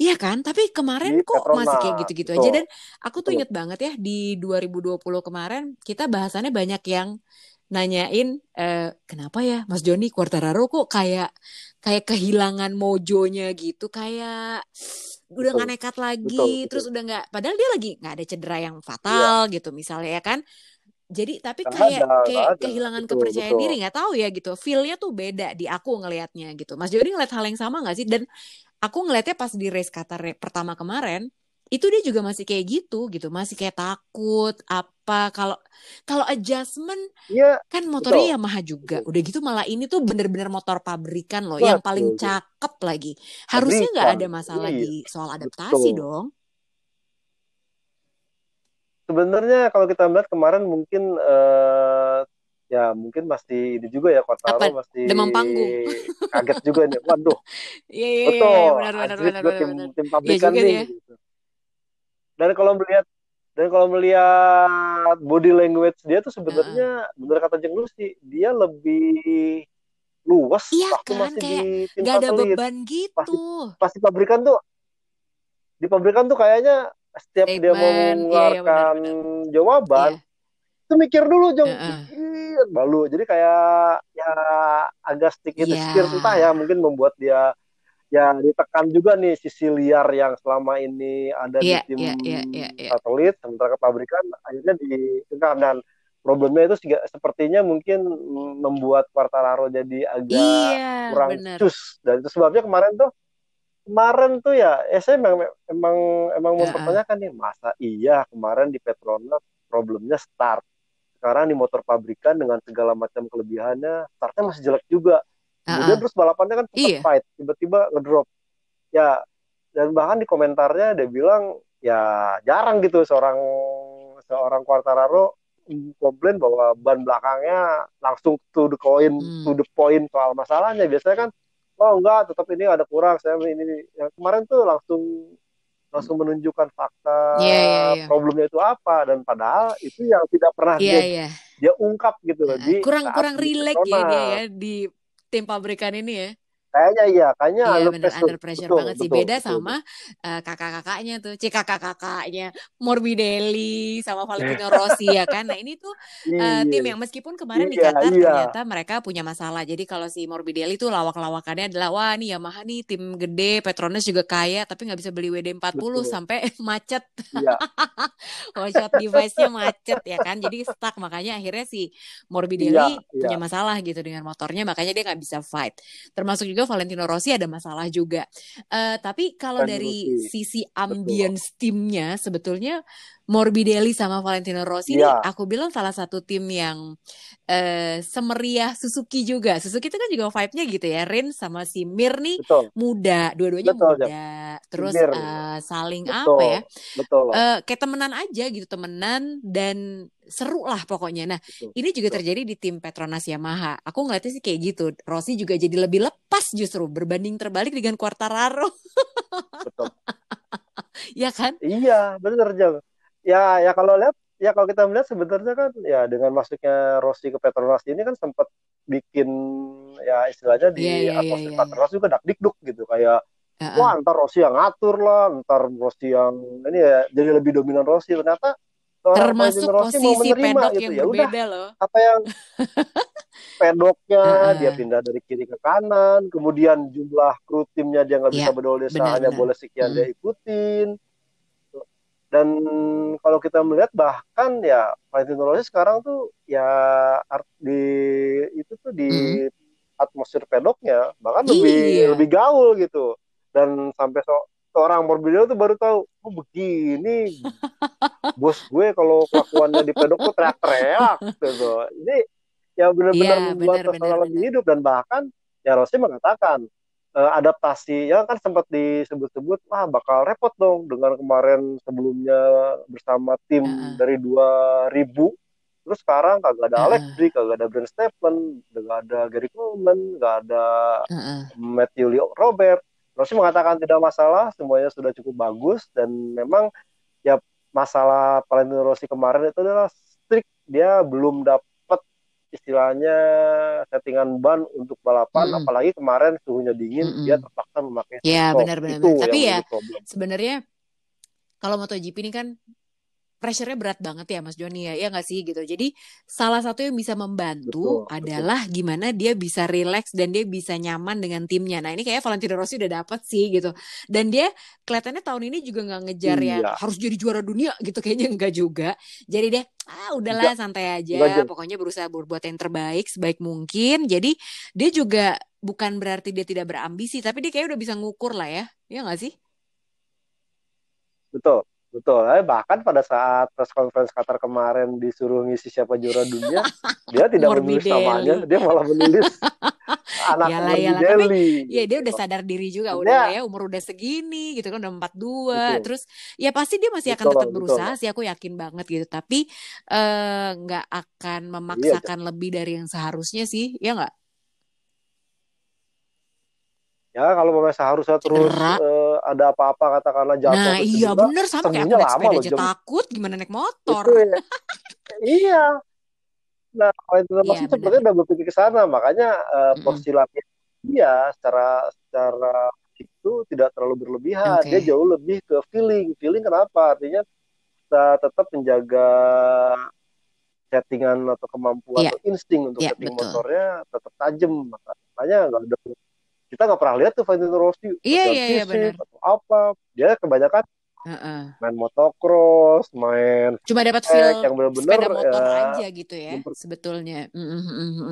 Iya kan? Tapi kemarin di kok masih kayak gitu-gitu aja dan aku tuh inget banget ya di 2020 kemarin kita bahasannya banyak yang nanyain e, kenapa ya Mas Joni Quartararo kok kayak kayak kehilangan mojonya gitu kayak udah nggak nekat lagi betul, terus betul. udah nggak padahal dia lagi nggak ada cedera yang fatal ya. gitu misalnya ya kan jadi tapi kayak ada, kayak ada. kehilangan betul, kepercayaan betul. diri nggak tahu ya gitu feelnya tuh beda di aku ngelihatnya gitu Mas Joni ngeliat hal yang sama nggak sih dan aku ngelihatnya pas di race Qatar pertama kemarin itu dia juga masih kayak gitu gitu masih kayak takut apa kalau kalau adjustment ya, kan motornya betul. Yamaha juga betul. udah gitu malah ini tuh bener-bener motor pabrikan loh betul. yang paling cakep lagi harusnya nggak ada masalah iya. di soal adaptasi betul. dong sebenarnya kalau kita melihat kemarin mungkin uh, ya mungkin masih ini juga ya kota Apa? masih demam panggung [laughs] kaget juga nih waduh iya iya iya benar benar benar tim, tim pabrikan ya nih ya. gitu dan kalau melihat dan kalau melihat body language dia tuh sebenarnya uh. bener kata Jeng Lucy dia lebih luas iya waktu kan? masih kayak di tim gak ada beban gitu pasti, pasti pabrikan tuh di pabrikan tuh kayaknya setiap Statement, dia mau mengeluarkan iya, iya, jawaban iya. itu mikir dulu uh -uh. Baru jadi kayak ya agak sedikit yeah. entah ya mungkin membuat dia ya ditekan juga nih sisi liar yang selama ini ada yeah, di tim yeah, yeah, yeah, yeah. satelit sementara pabrikan akhirnya ditekan dan problemnya itu sepertinya mungkin membuat Quartararo jadi agak iya, kurang bener. cus dan itu sebabnya kemarin tuh kemarin tuh ya eh saya emang emang emang ya. mempertanyakan nih masa iya kemarin di Petronas problemnya start sekarang di motor pabrikan dengan segala macam kelebihannya startnya masih jelek juga. Kemudian uh terus balapannya kan iya. fight tiba-tiba ngedrop. Ya dan bahkan di komentarnya dia bilang ya jarang gitu seorang seorang Quartararo komplain bahwa ban belakangnya langsung to the point hmm. to the point soal masalahnya. Biasanya kan oh enggak tetap ini ada kurang saya ini. Yang kemarin tuh langsung langsung menunjukkan fakta yeah, yeah, yeah. problemnya itu apa dan padahal itu yang tidak pernah yeah, dia yeah. dia ungkap gitu loh nah, kurang kurang relax ya dia ya di tim pabrikan ini ya Kayaknya iya, kayaknya iya, under bener, pressure. under pressure betul, banget betul, sih. Beda betul, sama uh, kakak-kakaknya tuh, cik kakak-kakaknya Morbidelli sama Valentino Rossi ya kan. Nah ini tuh uh, tim yang meskipun kemarin iya, di Qatar iya. ternyata mereka punya masalah. Jadi kalau si Morbidelli tuh lawak-lawakannya adalah wah nih Yamaha nih tim gede, Petronas juga kaya, tapi nggak bisa beli WD40 betul. sampai [laughs] macet. Iya. [laughs] device-nya macet ya kan. Jadi stuck makanya akhirnya si Morbidelli iya, punya iya. masalah gitu dengan motornya, makanya dia nggak bisa fight. Termasuk juga juga Valentino Rossi ada masalah juga. Uh, tapi kalau dari Rossi. sisi ambience timnya sebetulnya Morbidelli sama Valentino Rossi ya. ini aku bilang salah satu tim yang uh, semeriah Suzuki juga. Suzuki itu kan juga vibe-nya gitu ya. Rin sama si Mir nih Betul. muda, dua-duanya muda. Ya. Terus uh, saling Betul. apa ya? Betul. Uh, kayak temenan aja gitu, temenan dan seru lah pokoknya. Nah, betul, ini juga betul. terjadi di tim Petronas Yamaha. Aku ngeliatnya sih kayak gitu. Rossi juga jadi lebih lepas justru berbanding terbalik dengan Quartararo. [laughs] Betul. ya kan? Iya, benar Jang. Ya, ya kalau lihat ya kalau kita melihat sebenarnya kan ya dengan masuknya Rossi ke Petronas ini kan sempat bikin ya istilahnya di yeah, yeah, atmosfer yeah, yeah, Petronas juga dak dikduk gitu kayak uh-uh. wah ntar Rossi yang ngatur lah ntar Rossi yang ini ya jadi lebih dominan Rossi ternyata termasuk posisi pedok gitu. yang ya berbeda udah, loh. Apa yang [laughs] pedoknya uh, dia pindah dari kiri ke kanan, kemudian jumlah kru timnya dia nggak bisa ya, berdol desa hanya boleh sekian hmm. dia ikutin. Dan kalau kita melihat bahkan ya Valentino Rossi sekarang tuh ya di itu tuh di hmm. atmosfer pedoknya bahkan lebih iya. lebih gaul gitu. Dan sampai so, seorang Morbidelli tuh baru tahu oh begini. Bos gue kalau kelakuannya di pedok tuh teriak-teriak. Gitu jadi ya benar-benar ya, membuat lebih hidup. Dan bahkan ya Rossi mengatakan uh, adaptasi ya kan sempat disebut-sebut wah bakal repot dong dengan kemarin sebelumnya bersama tim uh-uh. dari 2000 terus sekarang kagak ada uh-uh. Alex kagak ada Brent Stephen, kagak ada Gary Coleman, kagak ada uh-uh. Matthew Lee Robert Rossi mengatakan tidak masalah, semuanya sudah cukup bagus dan memang ya masalah Valentino Rossi kemarin itu adalah strict dia belum dapat istilahnya settingan ban untuk balapan, mm apalagi kemarin suhunya dingin, mm -hmm. dia terpaksa memakai. Ya benar-benar. Tapi ya sebenarnya kalau MotoGP ini kan pressure-nya berat banget ya Mas Joni ya, ya nggak sih gitu. Jadi salah satu yang bisa membantu betul, adalah betul. gimana dia bisa relax dan dia bisa nyaman dengan timnya. Nah ini kayak Valentino Rossi udah dapet sih gitu. Dan dia kelihatannya tahun ini juga nggak ngejar ya, iya. ya harus jadi juara dunia gitu kayaknya enggak juga. Jadi deh ah udahlah enggak. santai aja. Enggak. Pokoknya berusaha berbuat yang terbaik sebaik mungkin. Jadi dia juga bukan berarti dia tidak berambisi, tapi dia kayak udah bisa ngukur lah ya. Ya nggak sih? Betul Betul, eh, bahkan pada saat press conference Qatar kemarin disuruh ngisi siapa juara dunia, [laughs] dia tidak menulis namanya, dia malah menulis [laughs] anak yalah, yalah. Tapi, ya dia udah sadar diri juga, udah ya umur udah segini gitu kan udah empat dua, terus ya pasti dia masih akan betul, tetap berusaha betul. sih, aku yakin banget gitu. Tapi eh, nggak uh, akan iya, memaksakan iya, lebih dari yang seharusnya sih, ya nggak? Ya kalau memang seharusnya terus uh, ada apa-apa katakanlah jatuh nah iya bener sama kayak aku naik sepeda aja takut gimana naik motor? Itu, ya. iya. Nah kalau itu masih iya, sepertinya udah berpikir ke sana makanya uh, mm porsi latihan dia secara secara itu tidak terlalu berlebihan. Okay. dia jauh lebih ke feeling. Feeling kenapa? Artinya kita tetap menjaga settingan atau kemampuan yeah. atau insting untuk yeah, setting betul. motornya tetap tajam. Makanya nggak ada kita nggak pernah lihat tuh Valentino Rossi iya iya iya benar. apa. Dia kebanyakan Uh-uh. main motocross, main cuma dapat feel yang benar-benar sepeda motor ya, aja gitu ya sebetulnya.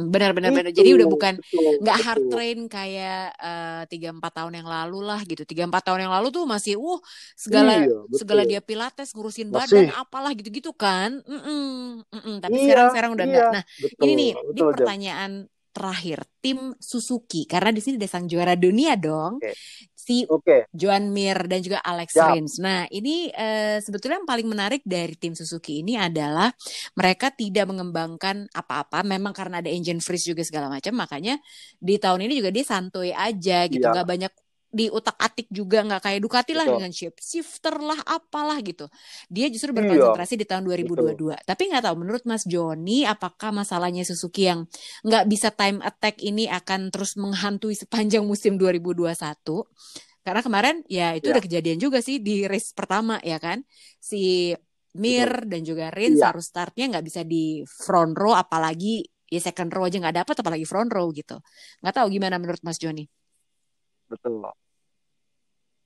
Benar-benar benar jadi udah bukan nggak hard train kayak eh, tiga uh, empat tahun yang lalu lah gitu. Tiga empat tahun yang lalu tuh masih uh segala iya, segala dia pilates ngurusin masih. badan apalah gitu-gitu kan. Mm-mm. Mm-mm. tapi iya, sekarang sekarang udah iya, nah betul, ini nih betul, ini pertanyaan terakhir tim Suzuki karena di sini ada sang juara dunia dong okay. si okay. Joan Mir dan juga Alex yep. Rins. Nah ini uh, sebetulnya yang paling menarik dari tim Suzuki ini adalah mereka tidak mengembangkan apa-apa. Memang karena ada engine freeze juga segala macam, makanya di tahun ini juga dia santuy aja gitu, nggak banyak di utak atik juga nggak kayak Ducati lah Betul. dengan shape shifter lah apalah gitu dia justru iya. berkonsentrasi iya. di tahun 2022 Betul. tapi nggak tahu menurut Mas Joni apakah masalahnya Suzuki yang nggak bisa time attack ini akan terus menghantui sepanjang musim 2021 karena kemarin ya itu ya. udah kejadian juga sih di race pertama ya kan si Mir Betul. dan juga Rins ya. harus startnya nggak bisa di front row apalagi ya second row aja nggak dapat apalagi front row gitu nggak tahu gimana menurut Mas Joni betul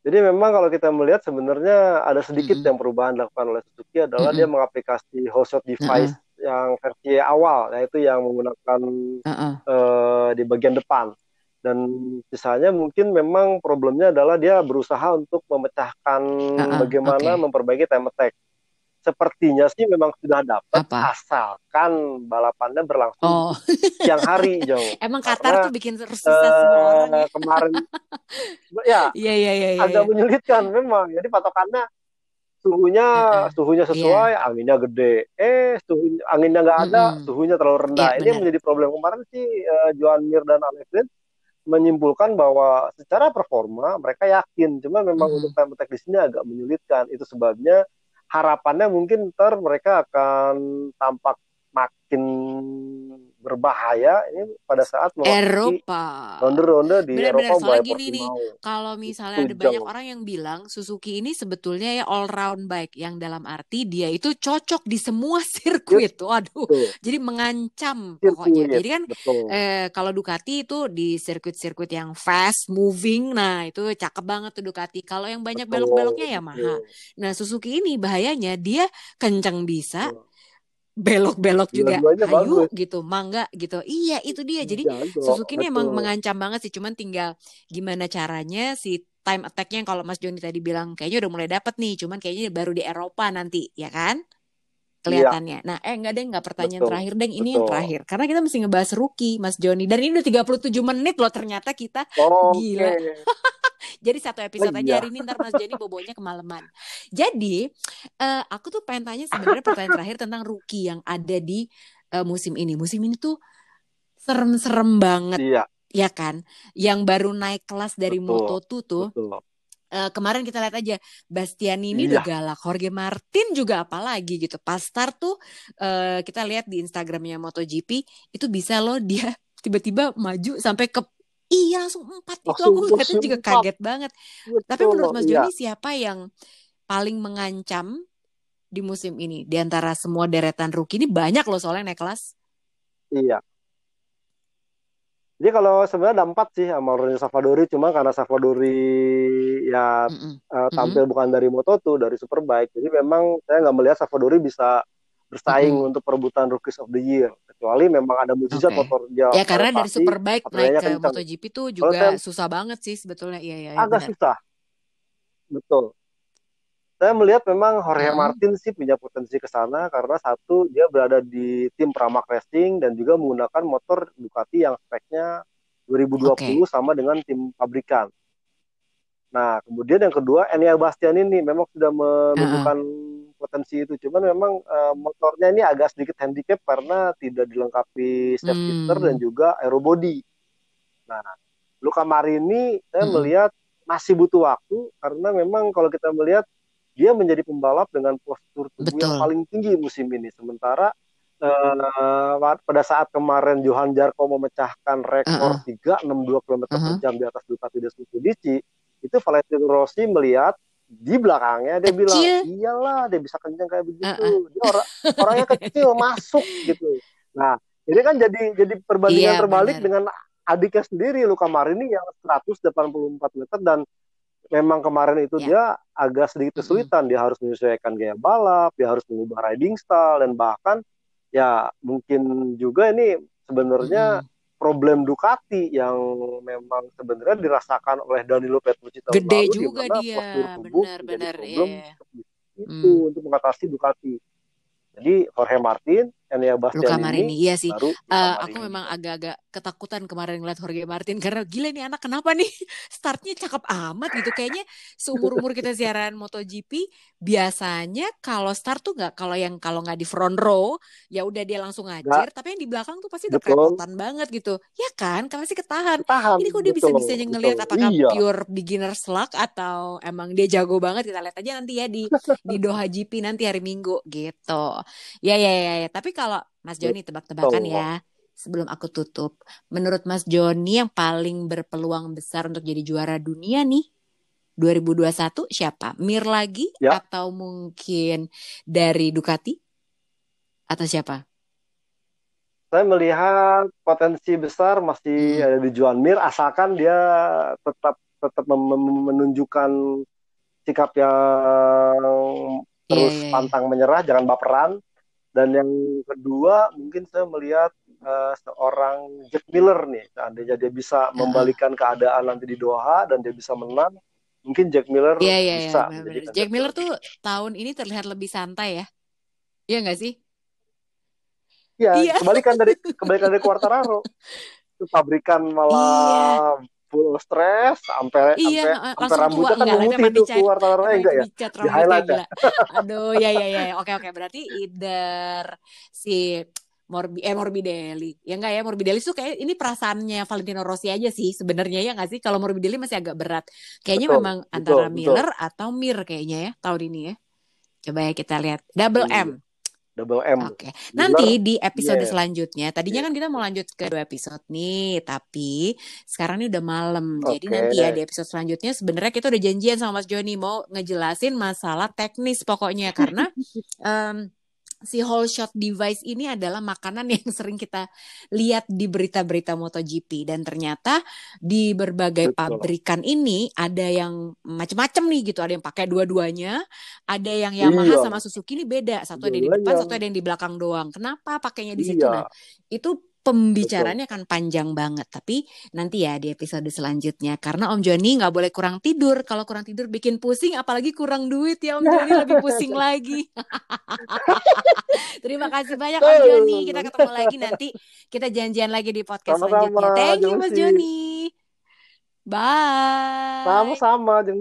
jadi memang kalau kita melihat sebenarnya ada sedikit mm -hmm. yang perubahan dilakukan oleh Suzuki adalah mm -hmm. dia mengaplikasi whole shot device mm -hmm. yang versi awal yaitu yang menggunakan mm -hmm. uh, di bagian depan dan misalnya mungkin memang problemnya adalah dia berusaha untuk memecahkan uh -uh, bagaimana okay. memperbaiki time attack sepertinya sih memang sudah dapat asalkan balapannya berlangsung oh. [laughs] siang hari jauh. Emang Qatar tuh bikin susah uh, semua orang. Ya. Kemarin [laughs] ya, iya, iya, iya, iya, agak iya. menyulitkan memang. Jadi patokannya suhunya uh, suhunya sesuai, yeah. anginnya gede. Eh, suhu anginnya nggak ada, mm -hmm. suhunya terlalu rendah. Yeah, Ini yang menjadi problem kemarin sih uh, Joan Mir dan Alex menyimpulkan bahwa secara performa mereka yakin, cuma memang hmm. untuk time attack di sini agak menyulitkan. Itu sebabnya harapannya mungkin ntar mereka akan tampak makin berbahaya ini pada saat Eropa. ronde-ronde di bener, Eropa soalnya gini nih kalau misalnya ada banyak orang yang bilang Suzuki ini sebetulnya ya all round bike yang dalam arti dia itu cocok di semua [laughs] sirkuit. Waduh betul. jadi mengancam sirkuit, pokoknya jadi kan eh, kalau Ducati itu di sirkuit-sirkuit yang fast moving nah itu cakep banget tuh Ducati. Kalau yang banyak belok-beloknya ya mahal. Nah Suzuki ini bahayanya dia kencang bisa betul belok-belok juga. Hayu gitu. Mangga gitu. Iya itu dia. Jadi Jago, Suzuki ini emang mengancam banget sih. Cuman tinggal gimana caranya si time attacknya kalau Mas Joni tadi bilang kayaknya udah mulai dapet nih. Cuman kayaknya baru di Eropa nanti ya kan kelihatannya. Iya. Nah, eh enggak deh enggak pertanyaan Betul. terakhir deh ini Betul. yang terakhir karena kita mesti ngebahas rookie Mas Joni dan ini udah 37 menit loh ternyata kita oh, gila. Okay. [laughs] Jadi satu episode oh, aja iya. hari ini ntar Mas Jenny bobonya kemalaman. Jadi uh, aku tuh pengen tanya sebenarnya pertanyaan terakhir tentang rookie yang ada di uh, musim ini. Musim ini tuh serem-serem banget. Iya. Ya kan? Yang baru naik kelas dari Moto2 tuh. Betul. Uh, kemarin kita lihat aja Bastiani ini iya. udah galak, Jorge Martin juga apalagi gitu. Pas start tuh uh, kita lihat di Instagramnya MotoGP itu bisa loh dia [laughs] tiba-tiba maju sampai ke Iya langsung empat itu aku lihatnya juga kaget banget. Betul, Tapi menurut Mas iya. Joni siapa yang paling mengancam di musim ini di antara semua deretan rookie ini banyak loh soalnya naik kelas. Iya. Jadi kalau sebenarnya ada empat sih sama Ronnie Savadori cuma karena Savadori ya mm -mm. Uh, tampil mm -mm. bukan dari Moto2 dari Superbike jadi memang saya nggak melihat Savadori bisa bersaing mm -hmm. untuk perebutan Rookies of the Year kecuali memang ada mujizat okay. motor dia ya karena dari Superbike naik ke kencang. MotoGP tuh juga saya, susah banget sih sebetulnya iya iya ya, agak benar. susah betul saya melihat memang Jorge hmm. Martin sih punya potensi ke sana karena satu dia berada di tim Pramac Racing dan juga menggunakan motor Ducati yang speknya 2020 okay. sama dengan tim pabrikan. Nah, kemudian yang kedua Enia Bastian ini memang sudah menunjukkan uh -huh potensi itu. Cuman memang uh, motornya ini agak sedikit handicap karena tidak dilengkapi safety hmm. dan juga aerobody. Nah, Luka Marini saya hmm. melihat masih butuh waktu karena memang kalau kita melihat dia menjadi pembalap dengan postur tubuh Betul. yang paling tinggi musim ini. Sementara uh, pada saat kemarin Johan Jarko memecahkan rekor uh -uh. 362 km uh -huh. per jam di atas Ducati Desmodici, itu Valentino Rossi melihat di belakangnya dia kecil. bilang iyalah dia bisa kencang kayak begitu uh -uh. dia orang orangnya kecil [laughs] masuk gitu nah ini kan jadi jadi perbandingan iya, terbalik bener. dengan adiknya sendiri Luka Marini yang 184 meter dan memang kemarin itu yeah. dia agak sedikit kesulitan. Mm -hmm. Dia harus menyesuaikan gaya balap, dia harus mengubah riding style dan bahkan ya mungkin juga ini sebenarnya mm -hmm. problem Ducati yang memang sebenarnya dirasakan oleh Danilo Petrucci tahun Gede lalu juga dia, benar-benar ya. Itu hmm. untuk mengatasi Ducati. Jadi Jorge Martin Enia Bastian Luka Marini, iya sih. uh, aku memang agak-agak ketakutan kemarin ngeliat Jorge Martin karena gila nih anak kenapa nih [laughs] startnya cakep amat gitu. Kayaknya seumur umur kita siaran MotoGP biasanya kalau start tuh nggak kalau yang kalau nggak di front row ya udah dia langsung ngajar, tapi yang di belakang tuh pasti udah kerepotan banget gitu. Ya kan, kan pasti ketahan. ketahan Ini kok dia bisa bisanya ngelihat apakah iya. pure beginner luck atau emang dia jago banget kita lihat aja nanti ya di di [laughs] Doha GP nanti hari Minggu gitu. Ya ya ya, ya. tapi kalau Mas Joni tebak-tebakan ya sebelum aku tutup. Menurut Mas Joni yang paling berpeluang besar untuk jadi juara dunia nih 2021 siapa? Mir lagi ya. atau mungkin dari Ducati? Atau siapa? Saya melihat potensi besar masih hmm. ada di Juan Mir asalkan dia tetap tetap menunjukkan sikap yang iya, terus yeah, yeah, pantang menyerah, jangan baperan dan yang kedua mungkin saya melihat uh, seorang Jack Miller nih, seandainya dia bisa uh. membalikan keadaan nanti di Doha dan dia bisa menang, mungkin Jack Miller yeah, yeah, bisa. Yeah, bener -bener. Jack Miller tuh tahun ini terlihat lebih santai ya, iya nggak sih? Iya, iya. kebalikan dari kebalikan dari Quartararo. Itu pabrikan malah iya full stres sampai iya, sampai, sampai rambutnya kan memutih itu keluar taruhnya enggak ya? di highlight ya? aduh ya ya ya oke oke berarti either si Morbi eh Morbidelli. Ya enggak ya Morbidelli tuh kayak ini perasaannya Valentino Rossi aja sih sebenarnya ya nggak sih? Kalau Morbidelli masih agak berat. Kayaknya betul, memang betul, antara betul. Miller atau Mir kayaknya ya tahun ini ya. Coba ya kita lihat. Double iya. M double M. Oke. Okay. Nanti di episode yeah. selanjutnya, tadinya yeah. kan kita mau lanjut ke dua episode nih, tapi sekarang ini udah malam. Okay. Jadi nanti ya di episode selanjutnya sebenarnya kita udah janjian sama Mas Joni mau ngejelasin masalah teknis pokoknya karena um, [laughs] si whole shot device ini adalah makanan yang [laughs] sering kita lihat di berita-berita MotoGP dan ternyata di berbagai Betul. pabrikan ini ada yang macam-macam nih gitu ada yang pakai dua-duanya ada yang Yamaha iya. sama Suzuki ini beda satu ada di depan satu ada yang di belakang doang kenapa pakainya di situ iya. nah itu pembicaranya akan panjang banget. Tapi nanti ya di episode selanjutnya. Karena Om Joni nggak boleh kurang tidur. Kalau kurang tidur bikin pusing, apalagi kurang duit ya Om Joni lebih pusing [laughs] lagi. [laughs] Terima kasih banyak Om Joni. Kita ketemu lagi nanti. Kita janjian lagi di podcast Sama-sama, selanjutnya. Thank you Mas Joni. Bye. Sama-sama, Jeng